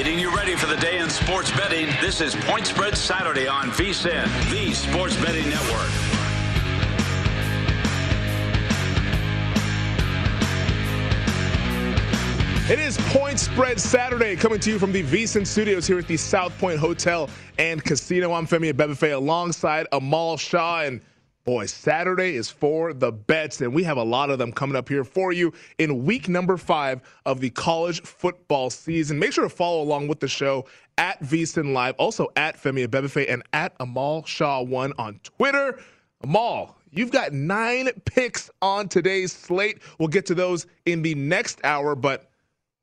Getting you ready for the day in sports betting. This is Point Spread Saturday on VSIN, the Sports Betting Network. It is Point Spread Saturday coming to you from the VSIN studios here at the South Point Hotel and Casino. I'm Femi Abebefe alongside Amal Shah and Boy, Saturday is for the bets, and we have a lot of them coming up here for you in week number five of the college football season. Make sure to follow along with the show at VSIN Live, also at Femi Abebefe and at Amal Shah1 on Twitter. Amal, you've got nine picks on today's slate. We'll get to those in the next hour, but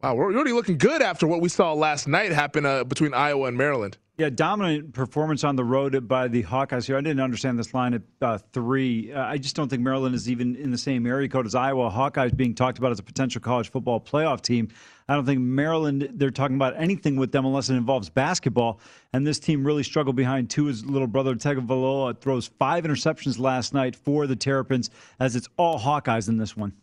wow, we're already looking good after what we saw last night happen uh, between Iowa and Maryland. Yeah, dominant performance on the road by the Hawkeyes here. I didn't understand this line at uh, three. Uh, I just don't think Maryland is even in the same area code as Iowa. Hawkeyes being talked about as a potential college football playoff team. I don't think Maryland, they're talking about anything with them unless it involves basketball. And this team really struggled behind two. His little brother, Tagovailoa, throws five interceptions last night for the Terrapins, as it's all Hawkeyes in this one.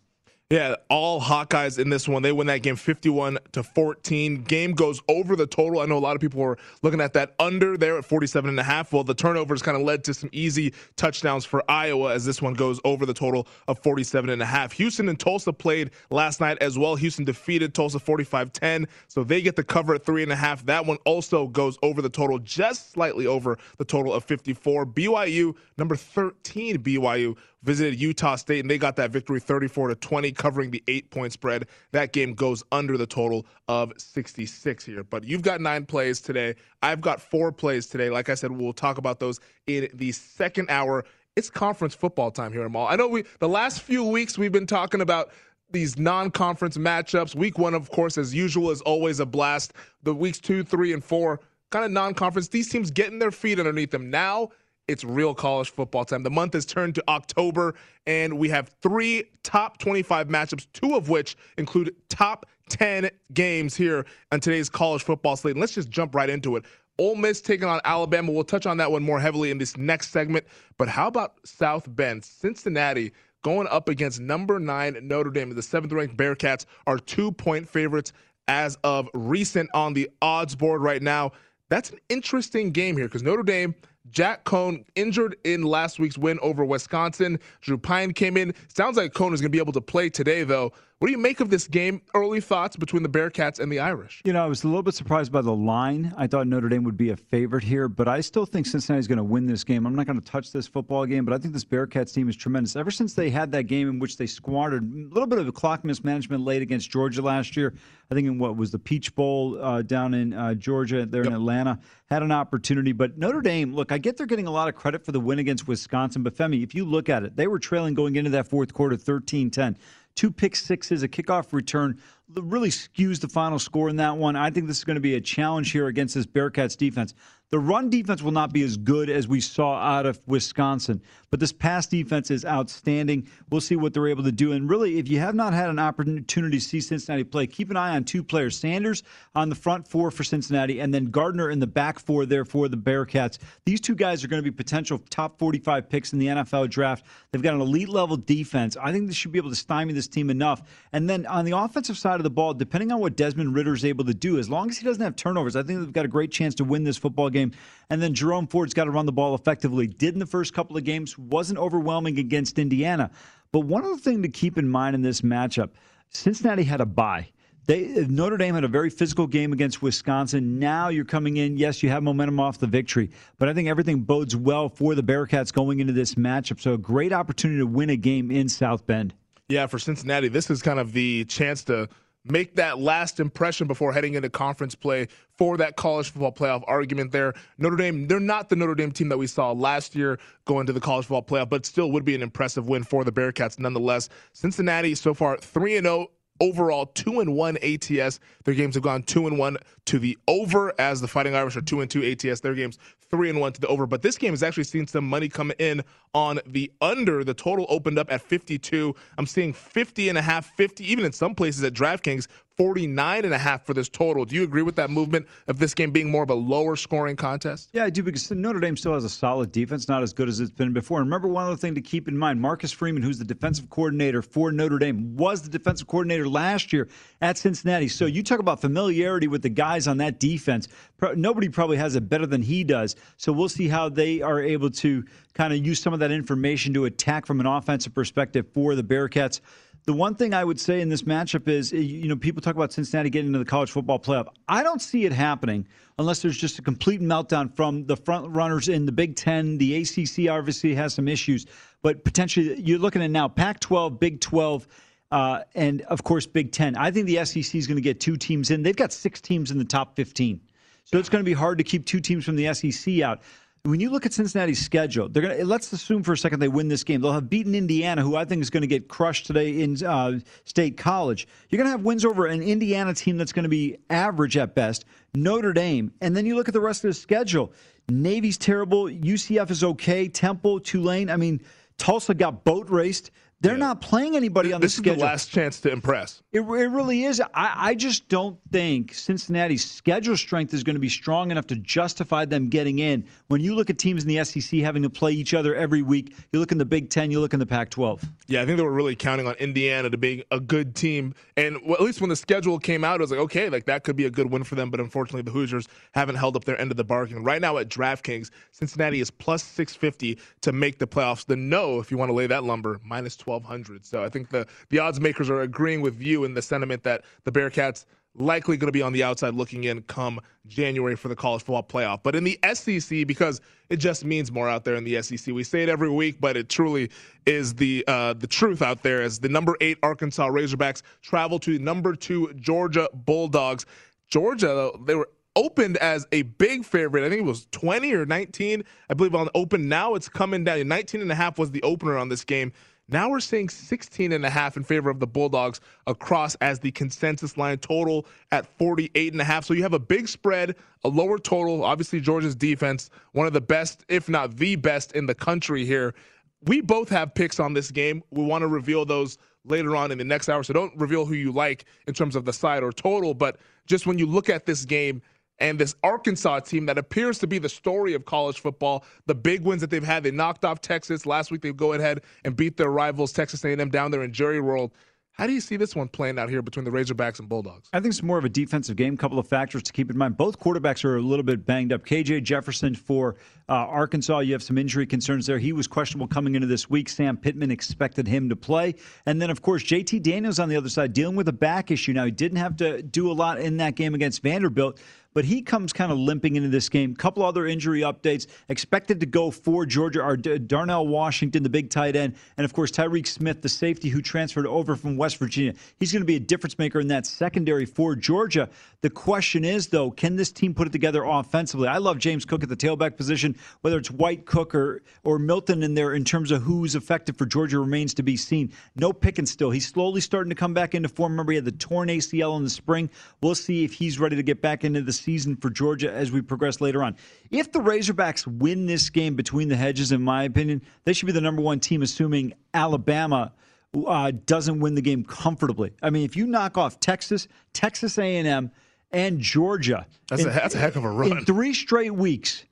Yeah, all Hawkeyes in this one. They win that game 51 to 14. Game goes over the total. I know a lot of people were looking at that under there at 47 and a half. Well, the turnovers kind of led to some easy touchdowns for Iowa as this one goes over the total of 47 and a half. Houston and Tulsa played last night as well. Houston defeated Tulsa 45-10, so they get the cover at three and a half. That one also goes over the total, just slightly over the total of 54. BYU, number 13 BYU visited Utah State and they got that victory 34 to 20 covering the 8 point spread. That game goes under the total of 66 here. But you've got 9 plays today. I've got 4 plays today. Like I said, we'll talk about those in the second hour. It's conference football time here, Amal. I know we the last few weeks we've been talking about these non-conference matchups. Week 1 of course as usual is always a blast. The weeks 2, 3 and 4 kind of non-conference. These teams getting their feet underneath them. Now it's real college football time. The month has turned to October, and we have three top 25 matchups, two of which include top 10 games here on today's college football slate. And let's just jump right into it. Ole Miss taking on Alabama. We'll touch on that one more heavily in this next segment. But how about South Bend, Cincinnati? Going up against number nine Notre Dame. The seventh ranked Bearcats are two point favorites as of recent on the odds board right now. That's an interesting game here because Notre Dame Jack Coan injured in last week's win over Wisconsin. Drew Pyne came in. Sounds like Coan is going to be able to play today, though. What do you make of this game? Early thoughts between the Bearcats and the Irish? You know, I was a little bit surprised by the line. I thought Notre Dame would be a favorite here, but I still think Cincinnati's going to win this game. I'm not going to touch this football game, but I think this Bearcats team is tremendous. Ever since they had that game in which they squandered a little bit of a clock mismanagement late against Georgia last year, I think in what was the Peach Bowl uh, down in uh, Georgia, there yep. in Atlanta, had an opportunity. But Notre Dame, look, I get they're getting a lot of credit for the win against Wisconsin, but Femi, if you look at it, they were trailing going into that fourth quarter 13 10 two pick sixes, a kickoff return really skews the final score in that one. I think this is going to be a challenge here against this Bearcats defense. The run defense will not be as good as we saw out of Wisconsin, but this pass defense is outstanding. We'll see what they're able to do. And really, if you have not had an opportunity to see Cincinnati play, keep an eye on two players Sanders on the front four for Cincinnati, and then Gardner in the back four there for the Bearcats. These two guys are going to be potential top 45 picks in the NFL draft. They've got an elite level defense. I think they should be able to stymie this team enough. And then on the offensive side of the ball, depending on what Desmond Ridder is able to do, as long as he doesn't have turnovers, I think they've got a great chance to win this football game. And then Jerome Ford's got to run the ball effectively. Did in the first couple of games, wasn't overwhelming against Indiana. But one other thing to keep in mind in this matchup Cincinnati had a bye. They, Notre Dame had a very physical game against Wisconsin. Now you're coming in. Yes, you have momentum off the victory, but I think everything bodes well for the Bearcats going into this matchup. So a great opportunity to win a game in South Bend. Yeah, for Cincinnati, this is kind of the chance to make that last impression before heading into conference play for that college football playoff argument there. Notre Dame, they're not the Notre Dame team that we saw last year going to the college football playoff, but still would be an impressive win for the Bearcats nonetheless. Cincinnati so far 3 and 0 overall 2 and 1 ATS. Their games have gone 2 and 1 to the over as the Fighting Irish are 2 and 2 ATS. Their games 3 and 1 to the over. But this game has actually seen some money come in on the under. The total opened up at 52. I'm seeing 50 and a half, 50 even in some places at DraftKings 49 and a half for this total. Do you agree with that movement of this game being more of a lower scoring contest? Yeah, I do because Notre Dame still has a solid defense, not as good as it's been before. And remember one other thing to keep in mind, Marcus Freeman, who's the defensive coordinator for Notre Dame, was the defensive coordinator last year at Cincinnati. So you talk about familiarity with the guys on that defense. Nobody probably has it better than he does. So we'll see how they are able to kind of use some of that information to attack from an offensive perspective for the Bearcats. The one thing I would say in this matchup is, you know, people talk about Cincinnati getting into the college football playoff. I don't see it happening unless there's just a complete meltdown from the front runners in the Big Ten. The ACC obviously has some issues, but potentially you're looking at now Pac 12, Big 12. Uh, and of course, Big Ten. I think the SEC is going to get two teams in. They've got six teams in the top 15. So it's going to be hard to keep two teams from the SEC out when you look at Cincinnati's schedule, they're gonna let's assume for a second they win this game. They'll have beaten Indiana, who I think is going to get crushed today in uh, State College. You're going to have wins over an Indiana team that's going to be average at best, Notre Dame, and then you look at the rest of the schedule. Navy's terrible. UCF is okay. Temple, Tulane. I mean, Tulsa got boat raced. They're yeah. not playing anybody on this the schedule. This is the last chance to impress. It, it really is. I, I just don't think Cincinnati's schedule strength is going to be strong enough to justify them getting in. When you look at teams in the SEC having to play each other every week, you look in the Big Ten, you look in the Pac 12. Yeah, I think they were really counting on Indiana to be a good team. And well, at least when the schedule came out, it was like, okay, like that could be a good win for them. But unfortunately, the Hoosiers haven't held up their end of the bargain. Right now at DraftKings, Cincinnati is plus 650 to make the playoffs. The no, if you want to lay that lumber, minus 1200. So I think the, the odds makers are agreeing with you in the sentiment that the Bearcats likely going to be on the outside looking in come January for the college football playoff. But in the SEC, because it just means more out there in the SEC, we say it every week, but it truly is the uh, the truth out there. As the number eight Arkansas Razorbacks travel to the number two Georgia Bulldogs. Georgia, they were opened as a big favorite. I think it was 20 or 19, I believe, on open. Now it's coming down. 19 and a half was the opener on this game. Now we're seeing 16 and a half in favor of the Bulldogs across as the consensus line total at 48 and a half. So you have a big spread, a lower total. Obviously, Georgia's defense, one of the best, if not the best in the country here. We both have picks on this game. We want to reveal those later on in the next hour. So don't reveal who you like in terms of the side or total, but just when you look at this game, and this Arkansas team that appears to be the story of college football. The big wins that they've had, they knocked off Texas last week. They go ahead and beat their rivals, Texas A&M, down there in Jerry World. How do you see this one playing out here between the Razorbacks and Bulldogs? I think it's more of a defensive game. A couple of factors to keep in mind. Both quarterbacks are a little bit banged up. KJ Jefferson for uh, Arkansas, you have some injury concerns there. He was questionable coming into this week. Sam Pittman expected him to play. And then, of course, JT Daniels on the other side dealing with a back issue. Now, he didn't have to do a lot in that game against Vanderbilt, but he comes kind of limping into this game. Couple other injury updates. Expected to go for Georgia are Darnell Washington, the big tight end, and of course Tykee Smith, the safety who transferred over from West Virginia. He's going to be a difference maker in that secondary for Georgia. The question is, though, can this team put it together offensively? I love James Cook at the tailback position, whether it's White Cook or or Milton in there in terms of who's effective for Georgia remains to be seen. No Pickens still. He's slowly starting to come back into form. Remember, he had the torn ACL in the spring. We'll see if he's ready to get back into the season for Georgia as we progress later on. If the Razorbacks win this game between the hedges, in my opinion, they should be the number one team, assuming Alabama. Uh, doesn't win the game comfortably. I mean, if you knock off Texas, Texas A&M, and Georgia, that's, in, a, that's a heck of a run. In three straight weeks,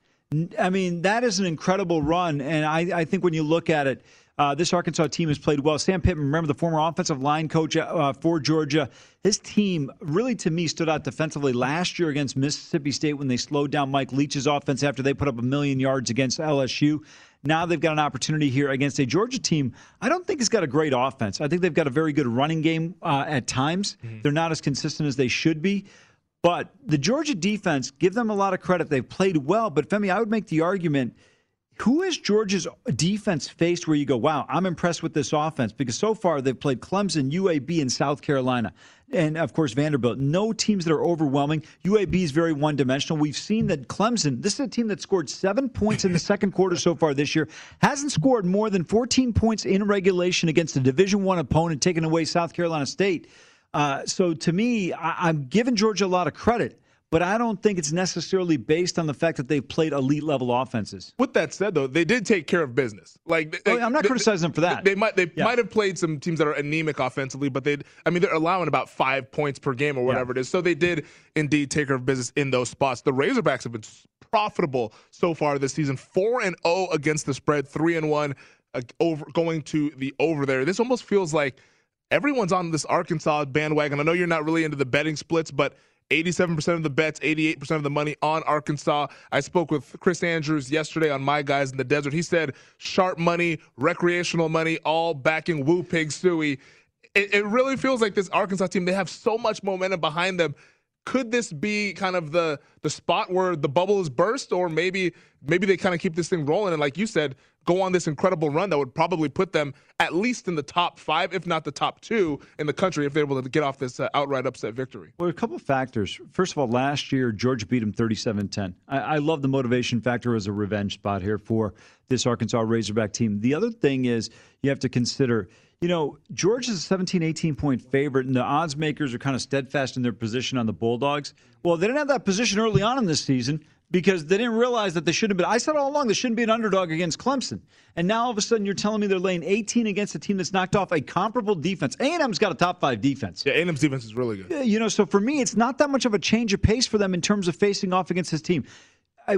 I mean, that is an incredible run. And I, I think when you look at it, uh, this Arkansas team has played well. Sam Pittman, remember the former offensive line coach uh, for Georgia. His team really, to me, stood out defensively last year against Mississippi State when they slowed down Mike Leach's offense after they put up a million yards against LSU. Now they've got an opportunity here against a Georgia team. I don't think it's got a great offense. I think they've got a very good running game uh, at times. Mm-hmm. They're not as consistent as they should be. But the Georgia defense, give them a lot of credit. They've played well. But Femi, I would make the argument who has Georgia's defense faced where you go, wow, I'm impressed with this offense? Because so far they've played Clemson, UAB, and South Carolina. And of course, Vanderbilt. No teams that are overwhelming. UAB is very one dimensional. We've seen that Clemson, this is a team that scored seven points in the second quarter so far this year, hasn't scored more than 14 points in regulation against a Division One opponent, taking away South Carolina State. Uh, so to me, I, I'm giving Georgia a lot of credit but I don't think it's necessarily based on the fact that they've played elite level offenses. With that said, though, they did take care of business. Like they, I'm not they, criticizing them for that. They, they might they yeah. might have played some teams that are anemic offensively, but they I mean they're allowing about five points per game or whatever yeah. it is. So they did indeed take care of business in those spots. The Razorbacks have been profitable so far this season, four and zero oh against the spread, three and one uh, over going to the over there. This almost feels like everyone's on this Arkansas bandwagon. I know you're not really into the betting splits, but 87% of the bets, 88% of the money on Arkansas. I spoke with Chris Andrews yesterday on My Guys in the Desert. He said sharp money, recreational money, all backing Woo Pig Sooie. It, it really feels like this Arkansas team, they have so much momentum behind them could this be kind of the the spot where the bubble is burst or maybe maybe they kind of keep this thing rolling and like you said go on this incredible run that would probably put them at least in the top five if not the top two in the country if they're able to get off this uh, outright upset victory. Well a couple of factors. First of all last year georgia beat them 37-10 I, I love the motivation factor as a revenge spot here for this arkansas razorback team. The other thing is you have to consider you know, Georgia's a 17, 18 point favorite, and the odds makers are kind of steadfast in their position on the Bulldogs. Well, they didn't have that position early on in this season because they didn't realize that they shouldn't have been. I said all along they shouldn't be an underdog against Clemson, and now all of a sudden you're telling me they're laying 18 against a team that's knocked off a comparable defense. A&M's got a top five defense. Yeah, A&M's defense is really good. You know, so for me, it's not that much of a change of pace for them in terms of facing off against this team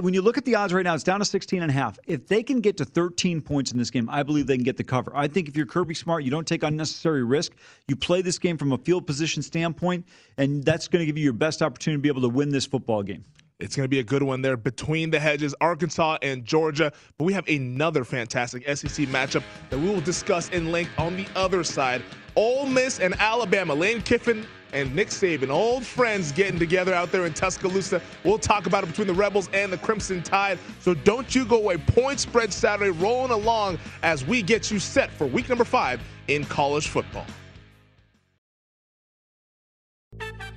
when you look at the odds right now, it's down to 16 and a half. If they can get to 13 points in this game, I believe they can get the cover. I think if you're Kirby Smart, you don't take unnecessary risk. You play this game from a field position standpoint, and that's going to give you your best opportunity to be able to win this football game. It's going to be a good one there between the hedges, Arkansas and Georgia. But we have another fantastic SEC matchup that we will discuss in length on the other side. Ole Miss and Alabama. Lane Kiffin and Nick Saban, old friends getting together out there in Tuscaloosa. We'll talk about it between the Rebels and the Crimson Tide. So don't you go away. Point spread Saturday rolling along as we get you set for week number five in college football.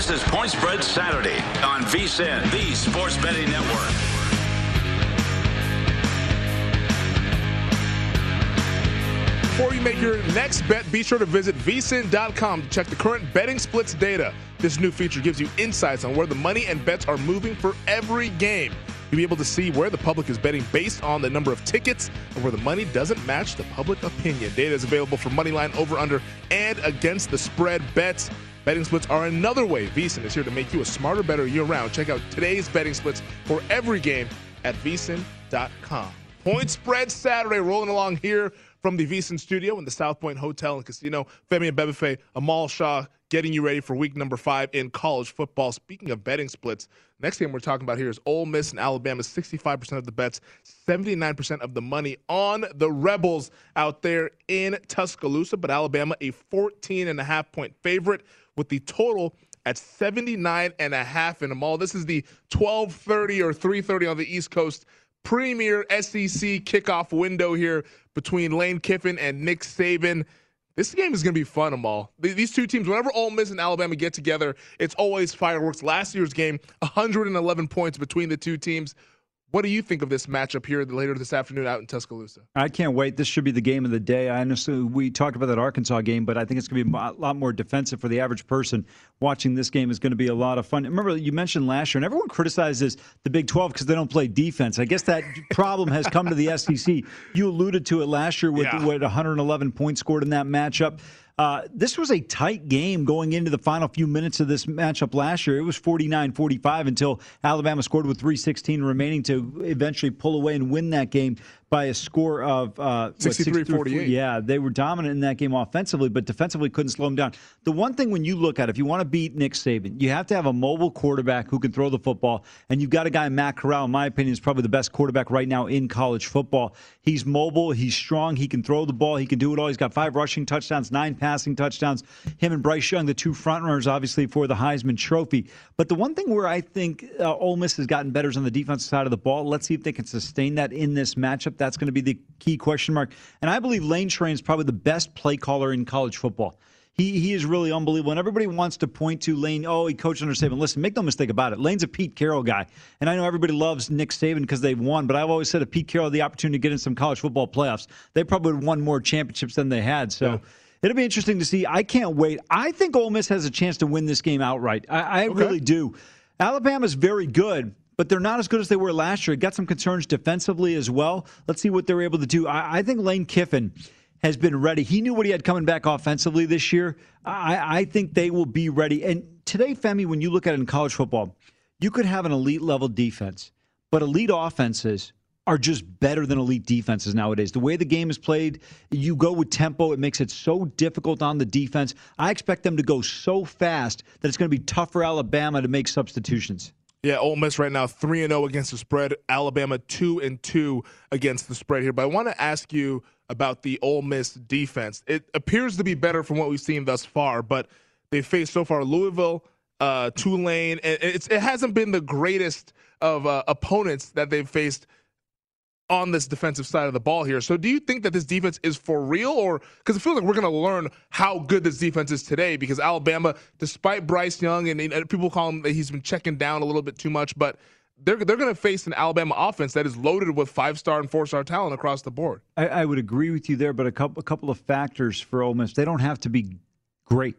This is Point Spread Saturday on VSIN, the Sports Betting Network. Before you make your next bet, be sure to visit vsin.com to check the current betting splits data. This new feature gives you insights on where the money and bets are moving for every game. You'll be able to see where the public is betting based on the number of tickets and where the money doesn't match the public opinion. Data is available for moneyline over under and against the spread bets. Betting splits are another way VSIN is here to make you a smarter, better year round. Check out today's betting splits for every game at vsin.com. Point spread Saturday rolling along here from the VSIN studio in the South Point Hotel and Casino. Femi Abebefe, Amal Shah getting you ready for week number five in college football. Speaking of betting splits, next game we're talking about here is Ole Miss and Alabama. 65% of the bets, 79% of the money on the Rebels out there in Tuscaloosa. But Alabama, a 14 and a half point favorite with the total at 79 and a half in them all. This is the 12:30 or 3:30 on the East Coast premier SEC kickoff window here between Lane Kiffin and Nick Saban. This game is going to be fun, Amal. These two teams, whenever Ole Miss and Alabama get together, it's always fireworks. Last year's game, 111 points between the two teams. What do you think of this matchup here later this afternoon out in Tuscaloosa? I can't wait. This should be the game of the day. I understand we talked about that Arkansas game, but I think it's going to be a lot more defensive for the average person. Watching this game is going to be a lot of fun. Remember, you mentioned last year, and everyone criticizes the Big 12 because they don't play defense. I guess that problem has come to the SEC. You alluded to it last year with, Yeah. with 111 points scored in that matchup. Uh, this was a tight game going into the final few minutes of this matchup last year. It was 49 45 until Alabama scored with 316 remaining to eventually pull away and win that game by a score of uh, what, 63-48. Yeah, they were dominant in that game offensively, but defensively couldn't slow them down. The one thing when you look at it, if you want to beat Nick Saban, you have to have a mobile quarterback who can throw the football. And you've got a guy, Matt Corral, in my opinion, is probably the best quarterback right now in college football. He's mobile, he's strong, he can throw the ball, he can do it all. He's got five rushing touchdowns, nine passing touchdowns. Him and Bryce Young, the two front runners, obviously, for the Heisman Trophy. But the one thing where I think uh, Ole Miss has gotten better is on the defensive side of the ball. Let's see if they can sustain that in this matchup. That's going to be the key question mark. And I believe Lane Train is probably the best play caller in college football. He he is really unbelievable. And everybody wants to point to Lane. Oh, he coached under Saban. Listen, make no mistake about it. Lane's a Pete Carroll guy, and I know everybody loves Nick Saban because they've won. But I've always said if Pete Carroll had the opportunity to get in some college football playoffs, they probably would have won more championships than they had. So. Yeah. It'll be interesting to see. I can't wait. I think Ole Miss has a chance to win this game outright. I, I okay. really do. Alabama's very good, but they're not as good as they were last year. Got some concerns defensively as well. Let's see what they're able to do. I, I think Lane Kiffin has been ready. He knew what he had coming back offensively this year. I, I think they will be ready. And today, Femi, when you look at it in college football, you could have an elite level defense, but elite offenses are just better than elite defenses nowadays. The way the game is played, you go with tempo, it makes it so difficult on the defense. I expect them to go so fast that it's going to be tough for Alabama to make substitutions. Yeah, Ole Miss right now 3 and 0 against the spread. Alabama 2 and 2 against the spread here. But I want to ask you about the Ole Miss defense. It appears to be better from what we've seen thus far, but they faced so far Louisville, uh, Tulane, and it hasn't been the greatest of uh, opponents that they've faced on this defensive side of the ball here. So do you think that this defense is for real or because it feels like we're going to learn how good this defense is today because Alabama, despite Bryce Young and, and people call him that he's been checking down a little bit too much, but they're they're going to face an Alabama offense that is loaded with five star and four star talent across the board. I, I, would agree with you there, but a couple a couple of factors for Ole Miss. They don't have to be great.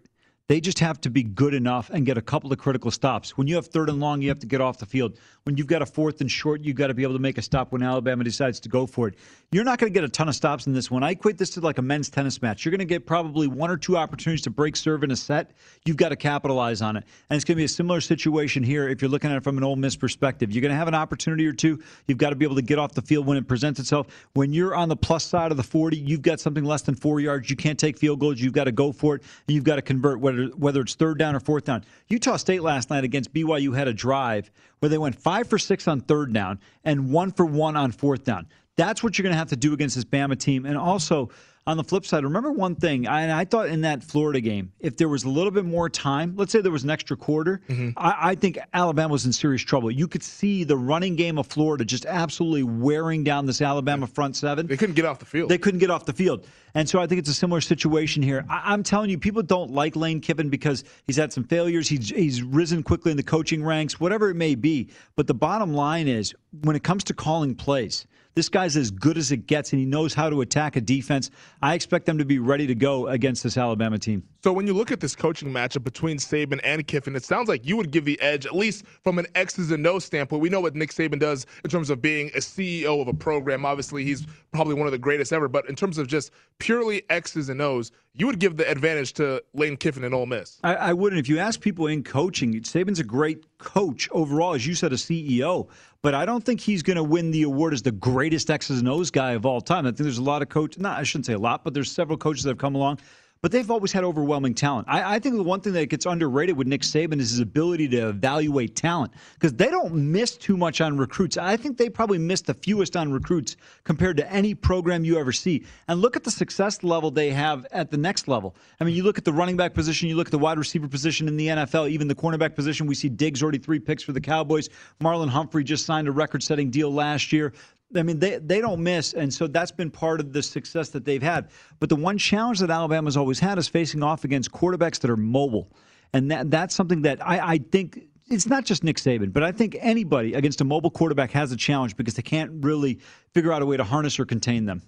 They just have to be good enough and get a couple of critical stops. When you have third and long, you have to get off the field. When you've got a fourth and short, you've got to be able to make a stop when Alabama decides to go for it. You're not going to get a ton of stops in this one. I equate this to like a men's tennis match. You're going to get probably one or two opportunities to break serve in a set. You've got to capitalize on it. And it's going to be a similar situation here if you're looking at it from an Ole Miss perspective. You're going to have an opportunity or two. You've got to be able to get off the field when it presents itself. When you're on the plus side of the 40, you've got something less than four yards. You can't take field goals. You've got to go for it, and you've got to convert, whether, whether it's third down or fourth down. Utah State last night against BYU had a drive where they went five for six on third down and one for one on fourth down. That's what you're going to have to do against this Bama team. And also, on the flip side, remember one thing, I, I, thought in that Florida game, if there was a little bit more time, let's say there was an extra quarter, mm-hmm. I, I, think Alabama was in serious trouble. You could see the running game of Florida just absolutely wearing down this Alabama front seven. They couldn't get off the field. They couldn't get off the field. And so I think it's a similar situation here. I, am telling you, people don't like Lane Kiffin because he's had some failures. He's, he's risen quickly in the coaching ranks, whatever it may be. But the bottom line is, when it comes to calling plays, this guy's as good as it gets, and he knows how to attack a defense. I expect them to be ready to go against this Alabama team. So when you look at this coaching matchup between Saban and Kiffin, it sounds like you would give the edge, at least from an X's and O's standpoint. We know what Nick Saban does in terms of being a CEO of a program. Obviously, he's probably one of the greatest ever. But in terms of just purely X's and O's, you would give the advantage to Lane Kiffin and Ole Miss. I, I wouldn't. If you ask people in coaching, Saban's a great coach overall, as you said, a CEO. But I don't think he's going to win the award as the greatest X's and O's guy of all time. I think there's a lot of coaches. Not, I shouldn't say a lot, but there's several coaches that have come along but they've always had overwhelming talent. I, I, think the one thing that gets underrated with Nick Saban is his ability to evaluate talent because they don't miss too much on recruits. I think they probably miss the fewest on recruits compared to any program you ever see. And look at the success level they have at the next level. I mean, you look at the running back position, you look at the wide receiver position in the NFL, even the cornerback position. We see Diggs already three picks for the Cowboys. Marlon Humphrey just signed a record setting deal last year. I mean, they, they don't miss, and so that's been part of the success that they've had. But the one challenge that Alabama's always had is facing off against quarterbacks that are mobile, and that that's something that I, I think it's not just Nick Saban, but I think anybody against a mobile quarterback has a challenge because they can't really figure out a way to harness or contain them.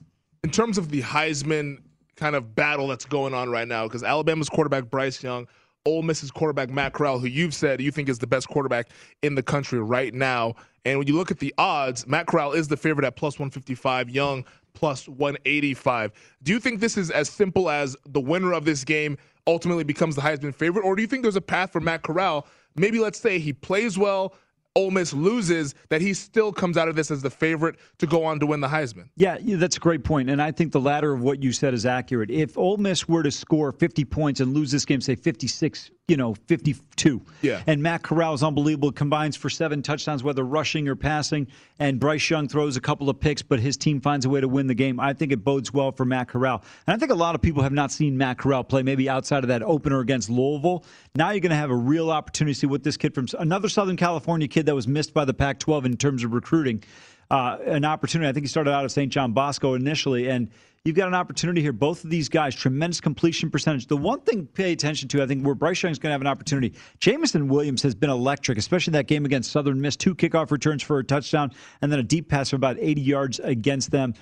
In terms of the Heisman kind of battle that's going on right now, because Alabama's quarterback Bryce Young Ole Miss's quarterback Matt Corral, who you've said you think is the best quarterback in the country right now. And when you look at the odds, Matt Corral is the favorite at plus 155, Young plus 185. Do you think this is as simple as the winner of this game ultimately becomes the Heisman favorite, or do you think there's a path for Matt Corral? Maybe let's say he plays well, Ole Miss loses, that he still comes out of this as the favorite to go on to win the Heisman. Yeah, that's a great point, and I think the latter of what you said is accurate. If Ole Miss were to score 50 points and lose this game, say 56 you know, 52. Yeah. And Matt Corral is unbelievable. Combines for seven touchdowns, whether rushing or passing. And Bryce Young throws a couple of picks, but his team finds a way to win the game. I think it bodes well for Matt Corral. And I think a lot of people have not seen Matt Corral play, maybe outside of that opener against Louisville. Now you're going to have a real opportunity to see what this kid from another Southern California kid that was missed by the Pac 12 in terms of recruiting. Uh, an opportunity. I think he started out at St. John Bosco initially, and You've got an opportunity here. Both of these guys, tremendous completion percentage. The one thing pay attention to, I think, where Bryce Young's going to have an opportunity, Jameson Williams has been electric, especially that game against Southern Miss. Two kickoff returns for a touchdown, and then a deep pass for about 80 yards against them.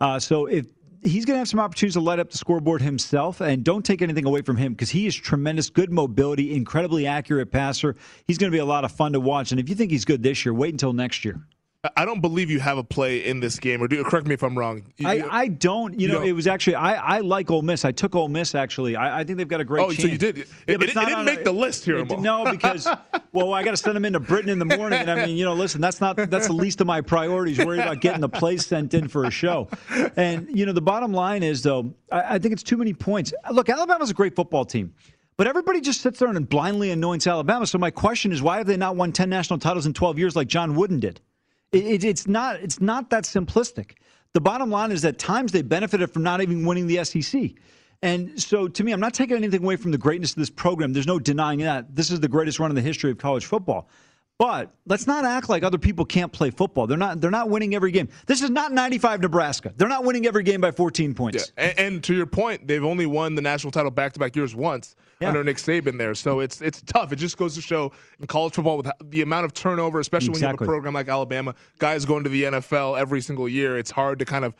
Uh, so if he's going to have some opportunities to light up the scoreboard himself, and don't take anything away from him because he is tremendous, good mobility, incredibly accurate passer. He's going to be a lot of fun to watch. And if you think he's good this year, wait until next year. I don't believe you have a play in this game, or do correct me if I'm wrong. You, I, I don't. You, know, don't. it was actually I, I like Ole Miss. I took Ole Miss actually. I, I think they've got a great. Oh, chance. so you did? It, yeah, it, it didn't make a, the list here. It, no, because well, I got to send them into Britain in the morning, and I mean, you know, listen, that's not that's the least of my priorities. Worried about getting the play sent in for a show, and you know, the bottom line is though, I, I think it's too many points. Look, Alabama's a great football team. But everybody just sits there and blindly anoints Alabama. So my question is, why have they not won 10 national titles in 12 years like John Wooden did? It, it's not it's not that simplistic. The bottom line is that times they benefited from not even winning the SEC. And so to me, I'm not taking anything away from the greatness of this program. There's no denying that. This is the greatest run in the history of college football. But let's not act like other people can't play football. They're not. They're not winning every game. This is not 95 Nebraska. They're not winning every game by 14 points. Yeah. And, and, to your point, they've only won the national title back-to-back years once yeah. under Nick Saban there. So it's it's tough. It just goes to show in college football with the amount of turnover, especially exactly. when you have a program like Alabama, guys going to the NFL every single year. It's hard to kind of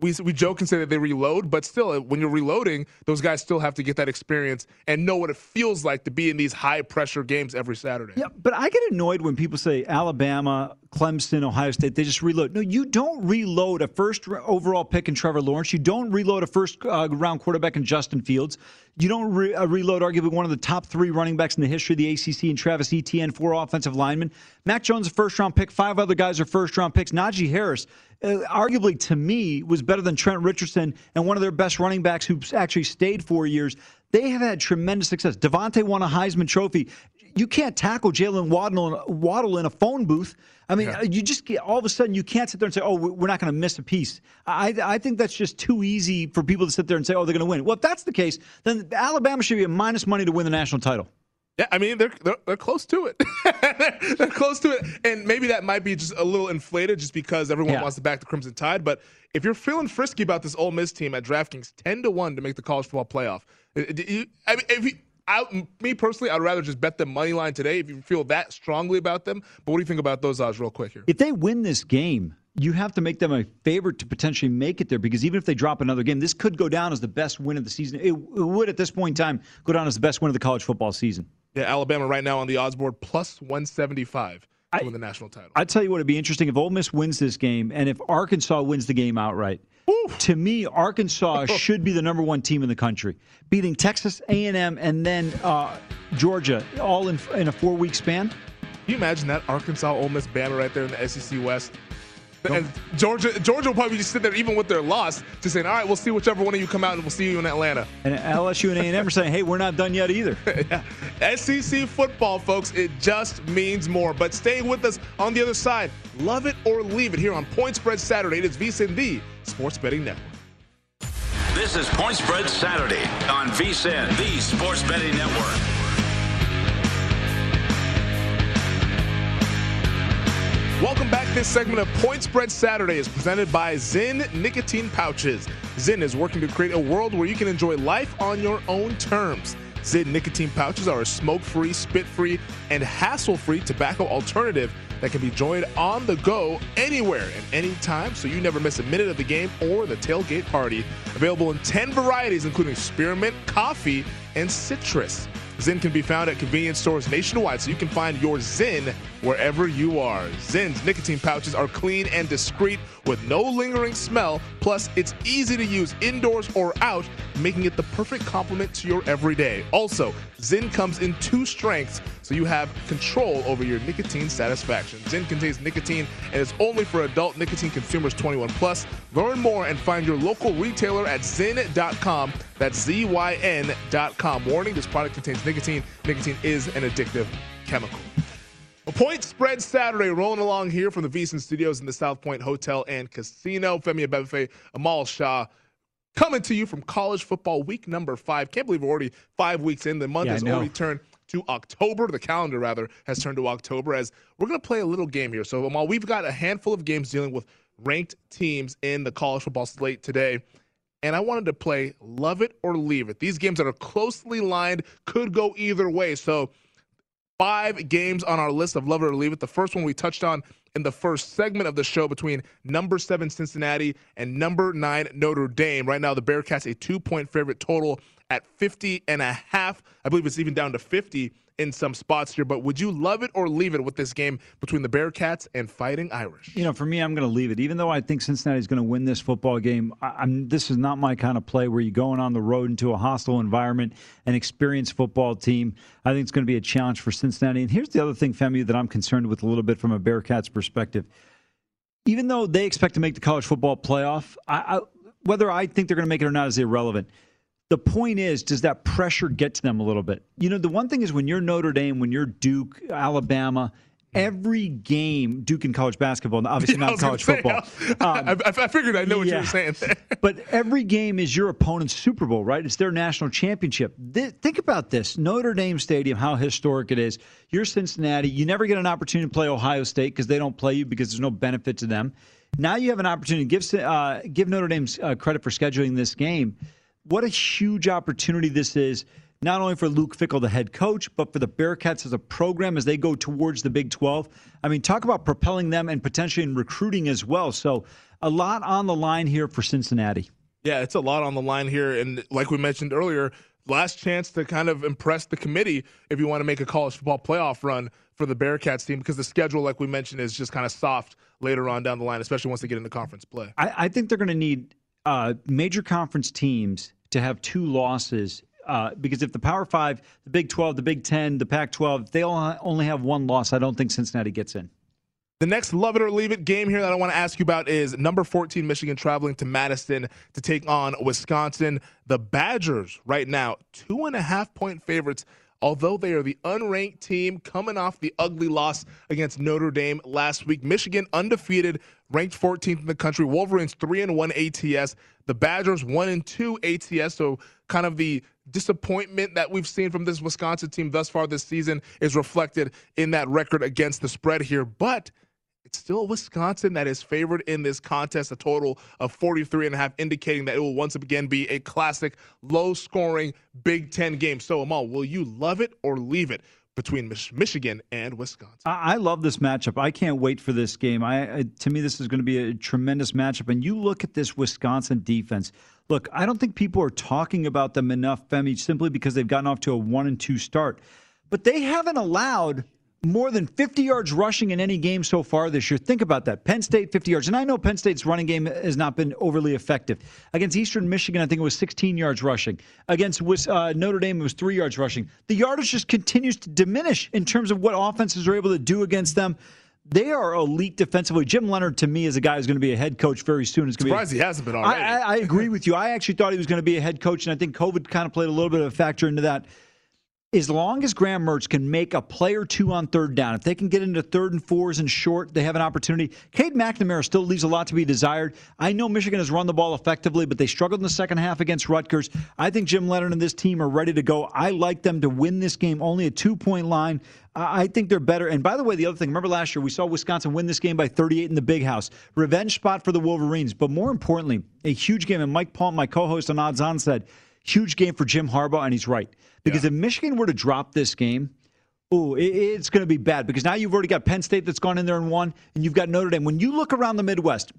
we, we joke and say that they reload, but still, when you're reloading, those guys still have to get that experience and know what it feels like to be in these high pressure games every Saturday. Yeah, but I get annoyed when people say Alabama, Clemson, Ohio State, they just reload. No, you don't reload a first overall pick in Trevor Lawrence. You don't reload a first uh, round quarterback in Justin Fields. You don't re- uh, reload arguably one of the top three running backs in the history of the ACC and Travis Etienne, four offensive linemen. Mac Jones, a first round pick. Five other guys are first round picks. Najee Harris, uh, Uh, arguably to me, was better than Trent Richardson and one of their best running backs who actually stayed four years. They have had tremendous success. DeVonta won a Heisman Trophy. You can't tackle Jaylen Waddle, Waddle in a phone booth. I mean, yeah. you just get, all of a sudden you can't sit there and say, "Oh, we're not going to miss a piece." I I think that's just too easy for people to sit there and say, "Oh, they're going to win." Well, if that's the case, then Alabama should be a minus money to win the national title. Yeah, I mean they're they're, they're close to it. they're close to it, and maybe that might be just a little inflated, just because everyone yeah. wants to back the Crimson Tide. But if you're feeling frisky about this Ole Miss team at DraftKings, ten to one to make the college football playoff, uh, I mean, if you, I, me personally, I'd rather just bet the money line today if you feel that strongly about them. But what do you think about those odds, real quick here? If they win this game, you have to make them a favorite to potentially make it there because even if they drop another game, this could go down as the best win of the season. It, it would, at this point in time, go down as the best win of the college football season. Yeah, Alabama right now on the odds board plus 175 to I, win the national title. I'd tell you what, it'd be interesting if Ole Miss wins this game and if Arkansas wins the game outright. To me, Arkansas should be the number one team in the country, beating Texas A&M and then uh, Georgia all in in a four week span. Can you imagine that Arkansas Ole Miss banner right there in the SEC West? And Georgia, Georgia will probably just sit there, even with their loss, just saying, "All right, we'll see whichever one of you come out, and we'll see you in Atlanta." And LSU and A&M are saying, "Hey, we're not done yet either." yeah. SEC football, folks, it just means more. But stay with us on the other side. Love it or leave it here on Point Spread Saturday. It is VSIN, the Sports Betting Network. This is Point Spread Saturday on VSIN, the Sports Betting Network. Welcome back. This segment of Point Spread Saturday is presented by Zyn Nicotine Pouches. Zyn is working to create a world where you can enjoy life on your own terms. Zyn nicotine pouches are a smoke-free, spit-free, and hassle-free tobacco alternative that can be joined on the go anywhere and anytime so you never miss a minute of the game or the tailgate party. Available in 10 varieties including spearmint, coffee, and citrus. Zyn can be found at convenience stores nationwide, so you can find your Zyn wherever you are. Zyn's nicotine pouches are clean and discreet with no lingering smell, plus it's easy to use indoors or out, making it the perfect complement to your everyday. Also, Zyn comes in two strengths, so you have control over your nicotine satisfaction. Zyn contains nicotine and is only for adult nicotine consumers 21 plus. Learn more and find your local retailer at zyn.com. That's Z-Y-N.com. Warning, this product contains nicotine. Nicotine is an addictive chemical. A point spread Saturday, rolling along here from the VSIN Studios in the South Point Hotel and Casino. Femi Abebefe, Amal Shah, coming to you from college football week number five. Can't believe we're already five weeks in. The month yeah, has already turned to October. The calendar, rather, has turned to October as we're going to play a little game here. So, while we've got a handful of games dealing with ranked teams in the college football slate today, and I wanted to play love it or leave it. These games that are closely lined could go either way. So, five games on our list of love it or leave it. The first one we touched on in the first segment of the show between number seven Cincinnati and number nine Notre Dame. Right now, the Bearcats a two point favorite total at 50 and a half. I believe it's even down to 50 in some spots here. But would you love it or leave it with this game between the Bearcats and Fighting Irish? You know, for me, I'm going to leave it. Even though I think Cincinnati's going to win this football game, I, this is not my kind of play where you're going on the road into a hostile environment, an experienced football team. I think it's going to be a challenge for Cincinnati. And here's the other thing, Femi, that I'm concerned with a little bit from a Bearcats perspective. Even though they expect to make the college football playoff, I, I, whether I think they're going to make it or not is irrelevant the point is, does that pressure get to them a little bit? You know, the one thing is when you're Notre Dame, when you're Duke, Alabama, every game, Duke in college basketball, obviously yeah, not college say, football. Um, I, I, figured I know what yeah. you were saying but every game is your opponent's Super Bowl, right? It's their national championship. think about this Notre Dame Stadium, how historic it is. You're Cincinnati. You never get an opportunity to play Ohio State because they don't play you because there's no benefit to them. Now you have an opportunity. Give, uh, give Notre Dame uh, credit for scheduling this game what a huge opportunity this is, not only for Luke Fickell, the head coach, but for the Bearcats as a program as they go towards the Big 12. I mean, talk about propelling them and potentially in recruiting as well. So, a lot on the line here for Cincinnati. Yeah, it's a lot on the line here. And like we mentioned earlier, last chance to kind of impress the committee if you want to make a college football playoff run for the Bearcats team because the schedule, like we mentioned, is just kind of soft later on down the line, especially once they get into conference play. I, I think they're going to need uh, major conference teams to have two losses uh, because if the Power Five, the Big 12, the Big 10, the Pac 12, they all only have one loss, I don't think Cincinnati gets in. The next love it or leave it game here that I want to ask you about is number 14 Michigan traveling to Madison to take on Wisconsin. The Badgers, right now, two and a half point favorites although they are the unranked team coming off the ugly loss against Notre Dame last week. Michigan undefeated, ranked 14th in the country. Wolverines 3 and 1 ATS. The Badgers 1 and 2 ATS. So kind of the disappointment that we've seen from this Wisconsin team thus far this season is reflected in that record against the spread here. But it's still Wisconsin that is favored in this contest, a total of 43 and a half, indicating that it will once again be a classic, low scoring Big Ten game. So, Amal, will you love it or leave it? Between Michigan and Wisconsin, I love this matchup. I can't wait for this game. I, to me, this is going to be a tremendous matchup. And you look at this Wisconsin defense. Look, I don't think people are talking about them enough, Femi, simply because they've gotten off to a one and two start. But they haven't allowed more than 50 yards rushing in any game so far this year. Think about that. Penn State, 50 yards. And I know Penn State's running game has not been overly effective. Against Eastern Michigan, I think it was 16 yards rushing. Against uh, Notre Dame, it was three yards rushing. The yardage just continues to diminish in terms of what offenses are able to do against them. They are elite defensively. Jim Leonhard, to me, is a guy who's going to be a head coach very soon. Is Surprised be a, he hasn't been already. I, I, I agree with you. I actually thought he was going to be a head coach, and I think COVID kind of played a little bit of a factor into that as long as Graham Mertz can make a play or two on third down, if they can get into third and fours and short, they have an opportunity. Cade McNamara still leaves a lot to be desired. I know Michigan has run the ball effectively, but they struggled in the second half against Rutgers. I think Jim Leonhard and this team are ready to go. I like them to win this game, only a two point line. I think they're better. And by the way, the other thing, remember last year we saw Wisconsin win this game by 38 in the big house. Revenge spot for the Wolverines. But more importantly, a huge game. And Mike Palm, my co host on Odds On, said, huge game for Jim Harbaugh, and he's right. Because yeah. if Michigan were to drop this game, oh, it, it's going to be bad because now you've already got Penn State that's gone in there and won, and you've got Notre Dame. When you look around the Midwest,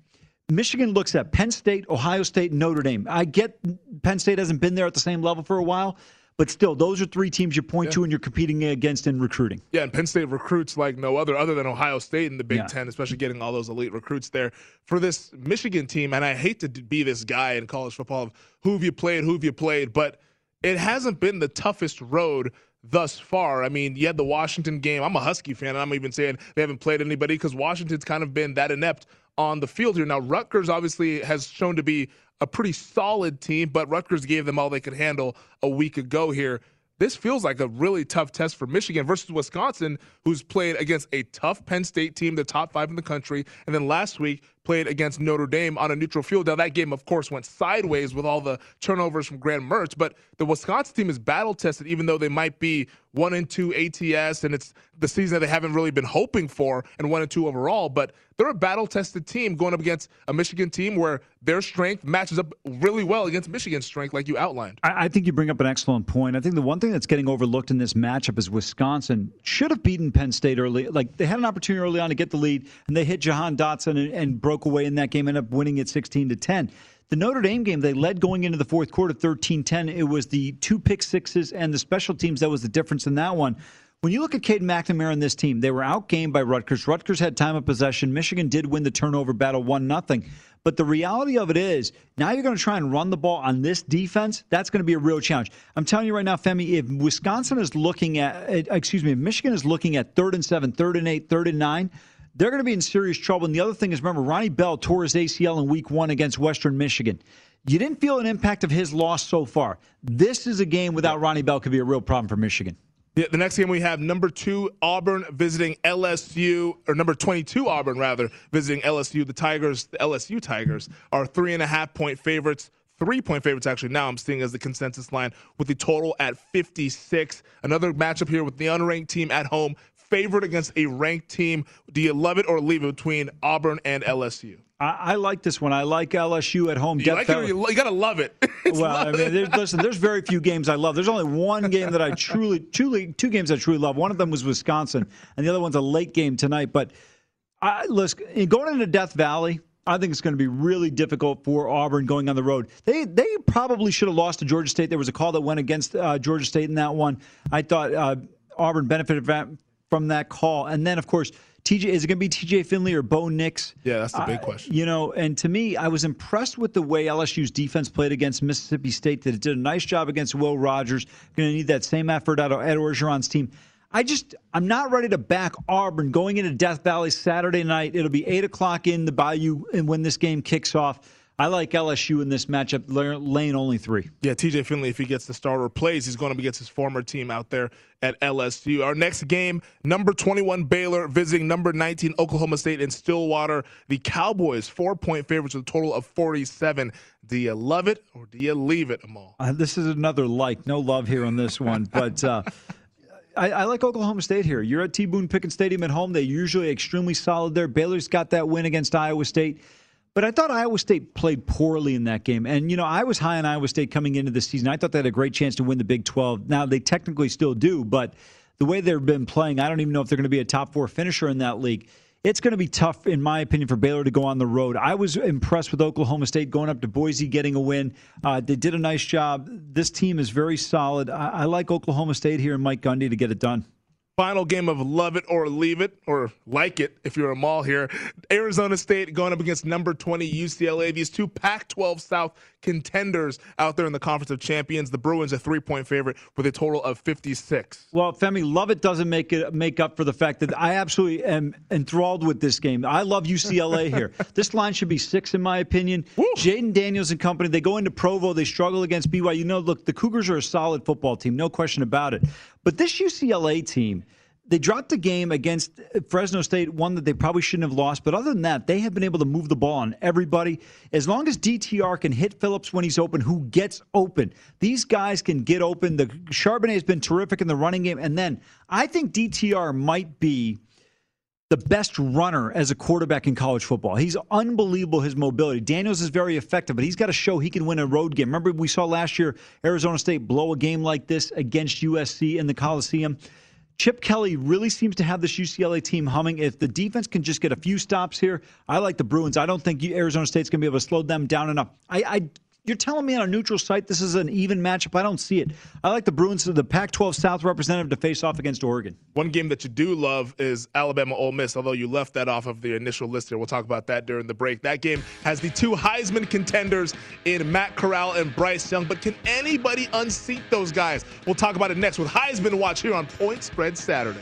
Michigan looks at Penn State, Ohio State, Notre Dame. I get Penn State hasn't been there at the same level for a while, but still, those are three teams you point yeah. to and you're competing against in recruiting. Yeah, and Penn State recruits like no other, other than Ohio State in the Big yeah. Ten, especially getting all those elite recruits there. For this Michigan team, and I hate to be this guy in college football of who have you played, who have you played, but – it hasn't been the toughest road thus far. I mean, you had the Washington game. I'm a Husky fan, and I'm even saying they haven't played anybody because Washington's kind of been that inept on the field here. Now, Rutgers obviously has shown to be a pretty solid team, but Rutgers gave them all they could handle a week ago here. This feels like a really tough test for Michigan versus Wisconsin, who's played against a tough Penn State team, the top five in the country, and then last week played against Notre Dame on a neutral field. Now, that game, of course, went sideways with all the turnovers from Graham Mertz, but the Wisconsin team is battle tested, even though they might be one and two ATS, and it's the season that they haven't really been hoping for, and one and two overall. But they're a battle tested team going up against a Michigan team where their strength matches up really well against Michigan's strength, like you outlined. I, I think you bring up an excellent point. I think the one thing that's getting overlooked in this matchup is Wisconsin should have beaten Penn State early. Like they had an opportunity early on to get the lead, and they hit Jahan Dotson and, and broke away in that game, ended up winning it 16 to 10. The Notre Dame game, they led going into the fourth quarter 13 10. It was the two pick sixes and the special teams that was the difference in that one. When you look at Cade McNamara and this team, they were outgained by Rutgers. Rutgers had time of possession. Michigan did win the turnover battle 1 nothing. But the reality of it is, now you're going to try and run the ball on this defense. That's going to be a real challenge. I'm telling you right now, Femi, if Wisconsin is looking at, eh, excuse me, if Michigan is looking at third and seven, third and eight, third and nine, they're going to be in serious trouble. And the other thing is, remember, Ronnie Bell tore his ACL in week one against Western Michigan. You didn't feel an impact of his loss so far. This is a game without Ronnie Bell could be a real problem for Michigan. Yeah, the next game we have number two Auburn visiting LSU, or number 22 Auburn rather visiting LSU. The Tigers, the LSU Tigers, are three and a half point favorites. Three point favorites, actually. Now I'm seeing as the consensus line with the total at 56. Another matchup here with the unranked team at home favored against a ranked team. Do you love it or leave it between Auburn and LSU? I, I like this one. I like LSU at home. You, like it you, you, gotta love it. well, I mean, there's, listen, there's very few games I love. There's only one game that I truly, truly, two games I truly love. One of them was Wisconsin, and the other one's a late game tonight. But I, listen, going into Death Valley, I think it's going to be really difficult for Auburn going on the road. They they probably should have lost to Georgia State. There was a call that went against uh, Georgia State in that one. I thought uh, Auburn benefited from that call. And then, of course, TJ is it going to be TJ Finley or Bo Nix? Yeah, that's the big uh, question. You know, and to me, I was impressed with the way LSU's defense played against Mississippi State. That it did a nice job against Will Rogers. Going to need that same effort out of Ed Orgeron's team. I just I'm not ready to back Auburn going into Death Valley Saturday night. It'll be eight o'clock in the Bayou, and when this game kicks off. I like LSU in this matchup, lane only three. Yeah, TJ Finley, if he gets the starter plays, he's going to be against his former team out there at LSU. Our next game, number 21 Baylor visiting number 19 Oklahoma State in Stillwater. The Cowboys, four point favorites with a total of 47. Do you love it or do you leave it, Amal? Uh, this is another like, no love here on this one, but. Uh, I, I, like Oklahoma State here. You're at T. Boone Pickens Stadium at home. They're usually extremely solid there. Baylor's got that win against Iowa State. But I thought Iowa State played poorly in that game. And, you know, I was high on Iowa State coming into the season. I thought they had a great chance to win the Big 12. Now, they technically still do, but the way they've been playing, I don't even know if they're going to be a top four finisher in that league. It's going to be tough, in my opinion, for Baylor to go on the road. I was impressed with Oklahoma State going up to Boise, getting a win. Uh, they did a nice job. This team is very solid. I, I like Oklahoma State here and Mike Gundy to get it done. Final game of love it or leave it, or like it if you're Amal here. Arizona State going up against number 20 UCLA. These two Pac 12 South contenders out there in the Conference of Champions. The Bruins a three point favorite with a total of 56. Well, Femi, love it doesn't make it make up for the fact that I absolutely am enthralled with this game. I love UCLA here. this line should be six, in my opinion. Jayden Daniels and company, they go into Provo, they struggle against BYU. You know, look, the Cougars are a solid football team, no question about it. But this UCLA team, they dropped a game against Fresno State, one that they probably shouldn't have lost. But other than that, they have been able to move the ball on everybody. As long as DTR can hit Philips when he's open, who gets open, these guys can get open. The Charbonnet has been terrific in the running game, and then I think DTR might be the best runner as a quarterback in college football. He's unbelievable his mobility. Daniels is very effective, but he's got to show he can win a road game. Remember we saw last year Arizona State blow a game like this against USC in the Coliseum. Chip Kelly really seems to have this UCLA team humming. If the defense can just get a few stops here, I like the Bruins. I don't think Arizona State's going to be able to slow them down enough. I, I you're telling me on a neutral site this is an even matchup? I don't see it. I like the Bruins, the Pac-12 South representative, to face off against Oregon. One game that you do love is Alabama Ole Miss, although you left that off of the initial list here. We'll talk about that during the break. That game has the two Heisman contenders in Matt Corral and Bryce Young, but can anybody unseat those guys? We'll talk about it next with Heisman Watch here on Point Spread Saturday.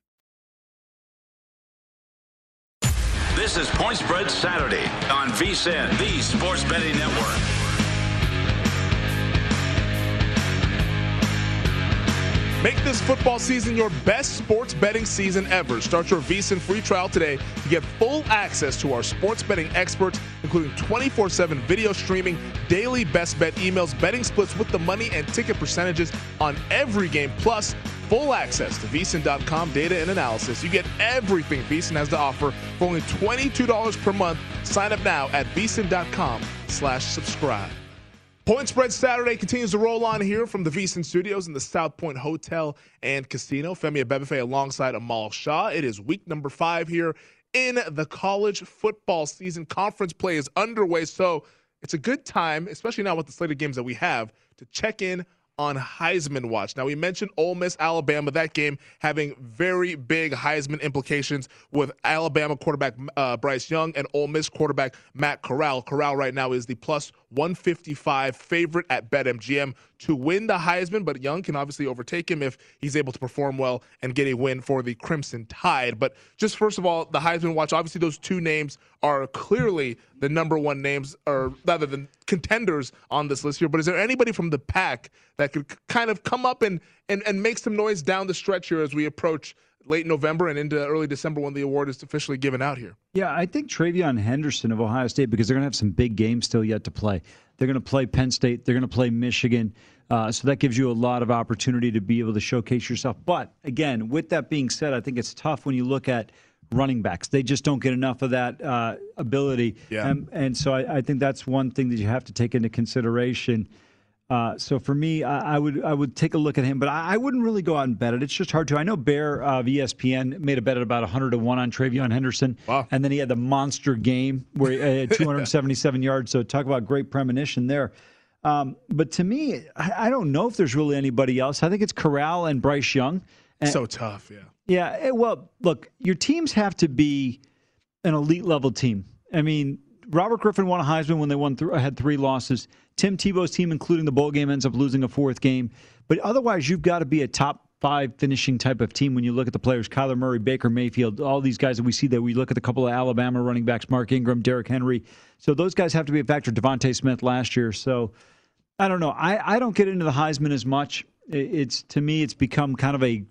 This is Point Spread Saturday on VSIN, the Sports Betting Network. Make this football season your best sports betting season ever. Start your VSIN free trial today to get full access to our sports betting experts, including 24 7 video streaming, daily best bet emails, betting splits with the money and ticket percentages on every game, plus full access to VSIN.com data and analysis. You get everything VSIN has to offer for only $22 per month. Sign up now at VSIN.com slash subscribe. Point Spread Saturday continues to roll on here from the VSIN Studios in the South Point Hotel and Casino. Femi Abebefe alongside Amal Shah. It is week number five here in the college football season. Conference play is underway, so it's a good time, especially now with the slate of games that we have, to check in on Heisman Watch. Now, we mentioned Ole Miss, Alabama, that game having very big Heisman implications with Alabama quarterback uh, Bryce Young and Ole Miss quarterback Matt Corral. Corral right now is the plus 155 favorite at BetMGM to win the Heisman, but Young can obviously overtake him if he's able to perform well and get a win for the Crimson Tide. But just first of all, the Heisman Watch, obviously those two names are clearly the number one names, or rather than contenders on this list here. But is there anybody from the pack that could kind of come up and, and, and make some noise down the stretch here as we approach late November and into early December when the award is officially given out here? Yeah, I think TreVeyon Henderson of Ohio State because they're going to have some big games still yet to play. They're going to play Penn State. They're going to play Michigan. Uh, so that gives you a lot of opportunity to be able to showcase yourself. But again, with that being said, I think it's tough when you look at running backs. They just don't get enough of that uh, ability. Yeah. And, and so I, I think that's one thing that you have to take into consideration. Uh, so for me, I, I, would I would take a look at him, but I, I, wouldn't really go out and bet it. It's just hard to. I know Bear of ESPN made a bet at about 100 to one on TreVeyon Henderson, wow. and then he had the monster game where he had 277 yards. So talk about great premonition there. Um, but to me, I, I don't know if there's really anybody else. I think it's Corral and Bryce Young. And, so tough, yeah. Yeah. eh, Well, look, your teams have to be an elite level team. I mean, Robert Griffin won a Heisman when they won th- had three losses. Tim Tebow's team, including the bowl game, ends up losing a fourth game. But otherwise, you've got to be a top five finishing type of team when you look at the players Kyler Murray, Baker Mayfield, all these guys that we see there. We look at a couple of Alabama running backs, Mark Ingram, Derrick Henry. So those guys have to be a factor. DeVonta Smith last year. So I don't know. I, I don't get into the Heisman as much. It's to me, it's become kind of a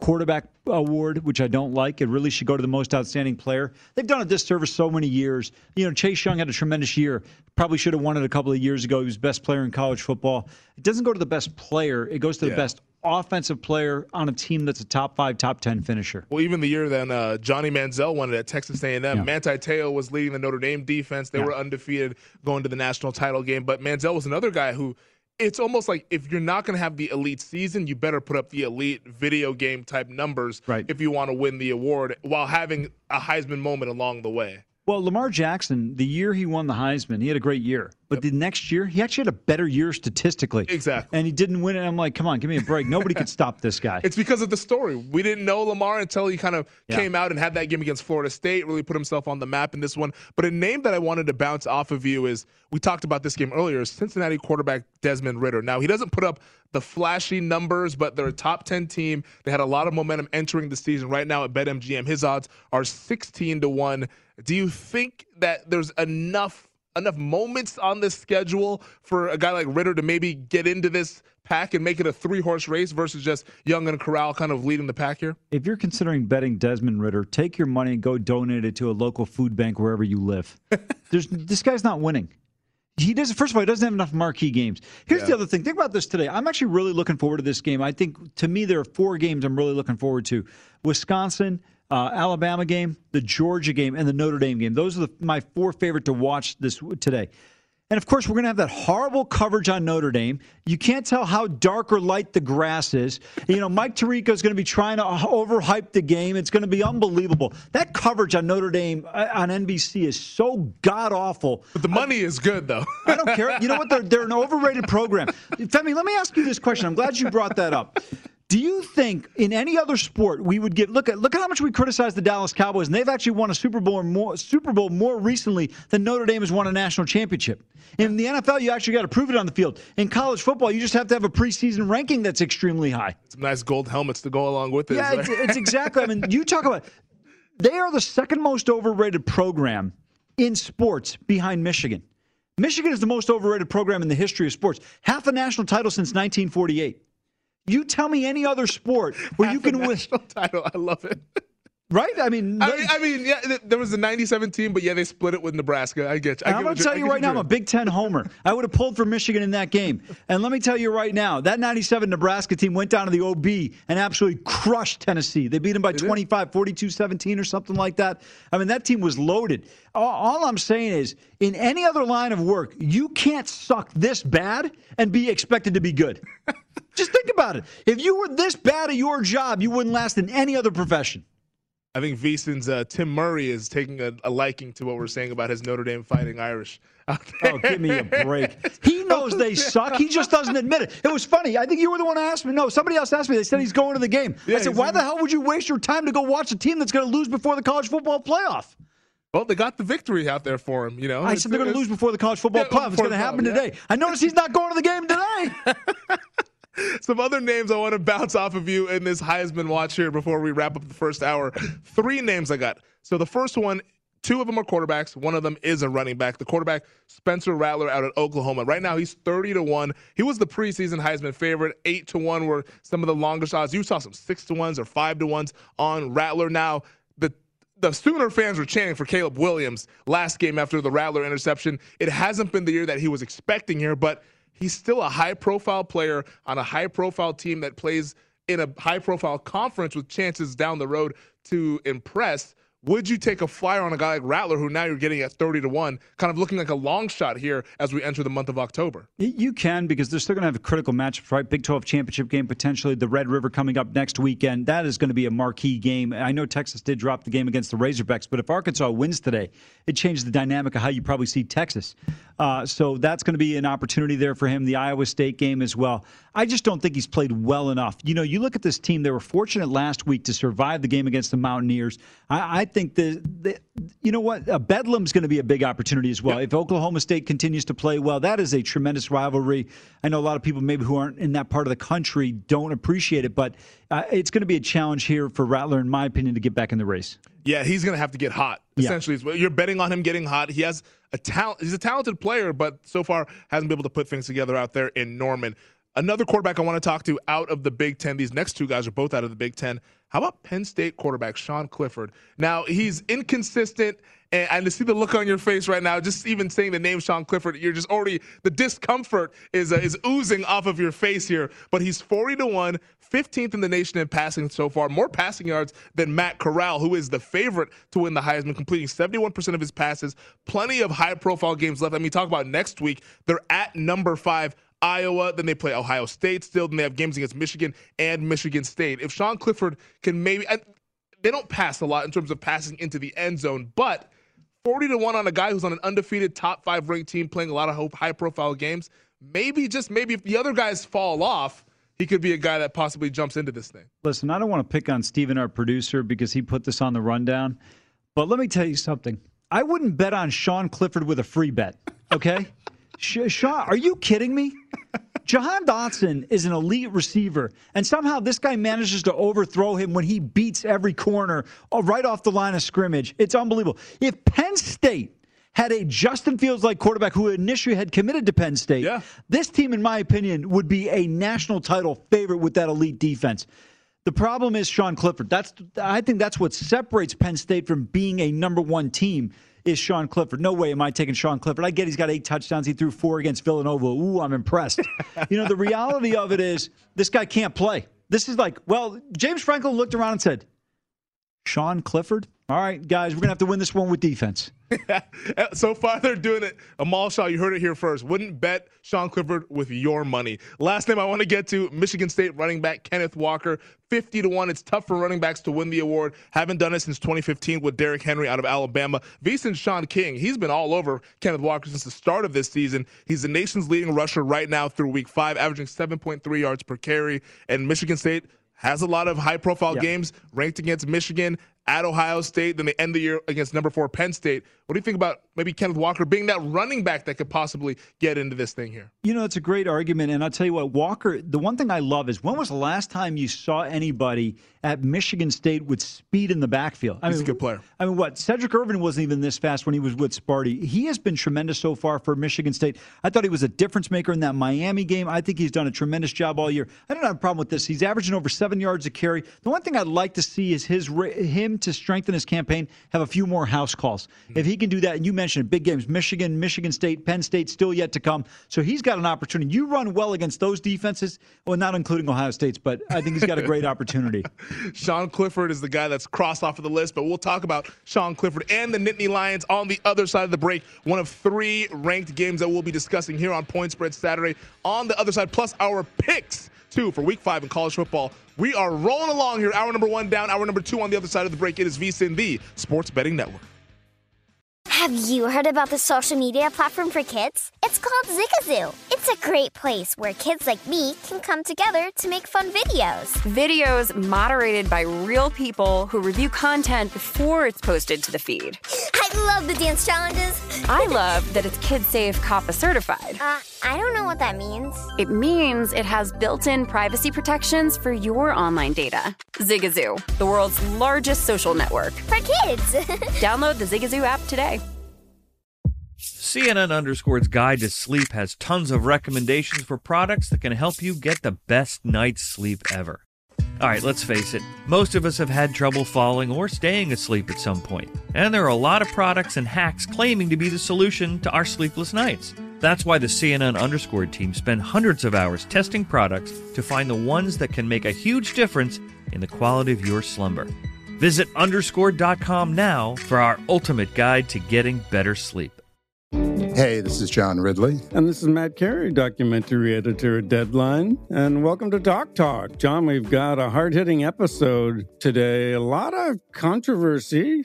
quarterback award, which I don't like. It really should go to the most outstanding player. They've done a disservice so many years. You know, Chase Young had a tremendous year. Probably should have won it a couple of years ago. He was best player in college football. It doesn't go to the best player. It goes to the Yeah. best offensive player on a team that's a top five, top ten finisher. Well, even the year then uh, Johnny Manziel won it at Texas A&M. Manti Te'o was leading the Notre Dame defense. They Yeah. were undefeated going to the national title game. But Manziel was another guy who it's almost like if you're not going to have the elite season, you better put up the elite video game type numbers Right. if you want to win the award while having a Heisman moment along the way. Well, Lamar Jackson, the year he won the Heisman, he had a great year. But the next year, he actually had a better year statistically. Exactly. And he didn't win it. I'm like, come on, give me a break. Nobody could stop this guy. It's because of the story. We didn't know Lamar until he kind of Yeah. came out and had that game against Florida State, really put himself on the map in this one. But a name that I wanted to bounce off of you is we talked about this game earlier Cincinnati quarterback Desmond Ridder. Now, he doesn't put up the flashy numbers, but they're a top 10 team. They had a lot of momentum entering the season. Right now at BetMGM, his odds are 16 to 1. Do you think that there's enough enough moments on this schedule for a guy like Ridder to maybe get into this pack and make it a three horse race versus just Young and Corral kind of leading the pack here? If you're considering betting Desmond Ridder, take your money and go donate it to a local food bank wherever you live. There's this guy's not winning. He doesn't. First of all, he doesn't have enough marquee games. Here's the other thing. Think about this today. I'm actually really looking forward to this game. I think to me there are four games I'm really looking forward to: Wisconsin, uh, Alabama game, the Georgia game, and the Notre Dame game. Those are the, my four favorite to watch this today. And of course, we're going to have that horrible coverage on Notre Dame. You can't tell how dark or light the grass is. You know, Mike Tirico is going to be trying to overhype the game. It's going to be unbelievable. That coverage on Notre Dame uh, on NBC is so god awful. But the money is good, though. I don't care. You know what? They're, they're an overrated program. Femi, let me ask you this question. I'm glad you brought that up. Do you think in any other sport we would give look at look at how much we criticize the Dallas Cowboys and they've actually won a Super Bowl more Super Bowl more recently than Notre Dame has won a national championship. In the NFL, you actually got to prove it on the field. In college football, you just have to have a preseason ranking that's extremely high. Some nice gold helmets to go along with it. Yeah, it's, it's exactly. I mean, you talk about they are the second most overrated program in sports behind Michigan. Michigan is the most overrated program in the history of sports. Half a national title since 1948. You tell me any other sport where you can win. title. I love it. Right? I mean, I mean, I mean, yeah, there was a '97 team, but yeah, they split it with Nebraska. I get you. I I'm going to tell you right now, I'm a Big Ten homer. I would have pulled for Michigan in that game. And let me tell you right now, that 97 Nebraska team went down to the OB and absolutely crushed Tennessee. They beat them by 25, 42 17 or something like that. I mean, that team was loaded. All, all I'm saying is, in any other line of work, you can't suck this bad and be expected to be good. Just think about it. If you were this bad at your job, you wouldn't last in any other profession. I think VSiN's uh, Tim Murray is taking a, a liking to what we're saying about his Notre Dame Fighting Irish. Oh, give me a break. He knows they suck. He just doesn't admit it. It was funny. I think you were the one who asked me. No, somebody else asked me. They said he's going to the game. Yeah, I said, why the hell would you waste your time to go watch a team that's going to lose before the college football playoff? Well, they got the victory out there for him. You know, I said they're going to lose before the college football Yeah, playoff. It's going to happen yeah. today. I noticed he's not going to the game today. Some other names I want to bounce off of you in this Heisman watch here before we wrap up the first hour. Three names I got. So the first one, two of them are quarterbacks. One of them is a running back. The quarterback, Spencer Rattler out at Oklahoma. Right now he's 30 to 1. He was the preseason Heisman favorite. 8 to 1 were some of the longest odds. You saw some 6 to 1s or 5 to 1s on Rattler. Now, the the Sooner fans were chanting for Caleb Williams last game after the Rattler interception. It hasn't been the year that he was expecting here, but he's still a high profile player on a high profile team that plays in a high profile conference with chances down the road to impress. Would you take a flyer on a guy like Rattler, who now you're getting at 30 to 1, kind of looking like a long shot here as we enter the month of October? You can because they're still going to have a critical matchup, right? Big 12 championship game, potentially the Red River coming up next weekend. That is going to be a marquee game. I know Texas did drop the game against the Razorbacks, but if Arkansas wins today, it changes the dynamic of how you probably see Texas. Uh, so that's going to be an opportunity there for him. The Iowa State game as well. I just don't think he's played well enough. You know, you look at this team; they were fortunate last week to survive the game against the Mountaineers. I, I think the, the, you know what, uh, Bedlam's going to be a big opportunity as well. Yep. If Oklahoma State continues to play well, that is a tremendous rivalry. I know a lot of people maybe who aren't in that part of the country don't appreciate it, but uh, it's going to be a challenge here for Rattler, in my opinion, to get back in the race. Yeah, he's going to have to get hot. Essentially, yeah. you're betting on him getting hot. He has a talent. He's a talented player, but so far hasn't been able to put things together out there in Norman. Another quarterback I want to talk to out of the Big Ten. These next two guys are both out of the Big Ten. How about Penn State quarterback Sean Clifford? Now he's inconsistent, and, and, to see the look on your face right now, just even saying the name Sean Clifford, you're just already the discomfort is uh, is oozing off of your face here. But he's forty to one, 15th in the nation in passing so far, more passing yards than Matt Corral, who is the favorite to win the Heisman, completing 71% of his passes. Plenty of high profile games left. I mean, talk about next week. They're at number five. Iowa, then they play Ohio State still, then they have games against Michigan and Michigan State. If Sean Clifford can maybe, they don't pass a lot in terms of passing into the end zone, but 40 to 1 on a guy who's on an undefeated top five ranked team playing a lot of high profile games, maybe, just maybe, if the other guys fall off, he could be a guy that possibly jumps into this thing. Listen, I don't want to pick on Steven, our producer, because he put this on the rundown. But let me tell you something. I wouldn't bet on Sean Clifford with a free bet. Okay? Sean, are you kidding me? Jahan Dotson is an elite receiver, and somehow this guy manages to overthrow him when he beats every corner uh, right off the line of scrimmage. It's unbelievable. If Penn State had a Justin Fields like quarterback who initially had committed to Penn State, yeah. this team, in my opinion, would be a national title favorite with that elite defense. The problem is Sean Clifford. That's I think that's what separates Penn State from being a number one team is Sean Clifford. No way am I taking Sean Clifford. I get he's got eight touchdowns. He threw four against Villanova. Ooh, I'm impressed. you know, the reality of it is this guy can't play. This is like, well, James Franklin looked around and said, Sean Clifford? All right, guys, we're going to have to win this one with defense. so far, they're doing it. Amal Shah, you heard it here first. Wouldn't bet Sean Clifford with your money. Last name I want to get to Michigan State running back Kenneth Walker, 50 to 1. It's tough for running backs to win the award. Haven't done it since 2015 with Derrick Henry out of Alabama. VSIN Sean King, he's been all over Kenneth Walker since the start of this season. He's the nation's leading rusher right now through week five, averaging 7.3 yards per carry. And Michigan State has a lot of high profile yeah. games ranked against Michigan at Ohio State. Then they end the year against number four Penn State. What do you think about maybe Kenneth Walker being that running back that could possibly get into this thing here? You know, it's a great argument. And I'll tell you what, Walker, the one thing I love is when was the last time you saw anybody at Michigan State with speed in the backfield? I He's mean, a good player. I mean, what? Sedrick Irvin wasn't even this fast when he was with Sparty. He has been tremendous so far for Michigan State. I thought he was a difference maker in that Miami game. I think he's done a tremendous job all year. I don't have a problem with this. He's averaging over seven yards a carry. The one thing I'd like to see is his him to strengthen his campaign, have a few more house calls. If he can do that, and you mentioned big games, Michigan, Michigan State, Penn State still yet to come. So he's got an opportunity. You run well against those defenses, well, not including Ohio State's, but I think he's got a great opportunity. Sean Clifford is the guy that's crossed off of the list, but we'll talk about Sean Clifford and the Nittany Lions on the other side of the break. One of three ranked games that we'll be discussing here on Point Spread Saturday on the other side, plus our picks too for week five in college football. We are rolling along here. Hour number one down, hour number two on the other side of the break. It is VSIN, the Sports Betting Network. Have you heard about the social media platform for kids? It's called Zigazoo. It's a great place where kids like me can come together to make fun videos. Videos moderated by real people who review content before it's posted to the feed. I love the dance challenges. I love that it's Kid Safe COPPA certified. Uh, I don't know what that means. It means it has built in privacy protections for your online data. Zigazoo, the world's largest social network. For kids. Download the Zigazoo app today. CNN Underscore's Guide to Sleep has tons of recommendations for products that can help you get the best night's sleep ever. All right, let's face it, most of us have had trouble falling or staying asleep at some point, and there are a lot of products and hacks claiming to be the solution to our sleepless nights. That's why the CNN Underscore team spend hundreds of hours testing products to find the ones that can make a huge difference in the quality of your slumber. Visit underscore.com now for our ultimate guide to getting better sleep. Hey, this is John Ridley. And this is Matt Carey, documentary editor at Deadline. And welcome to Doc Talk. John, we've got a hard hitting episode today. A lot of controversy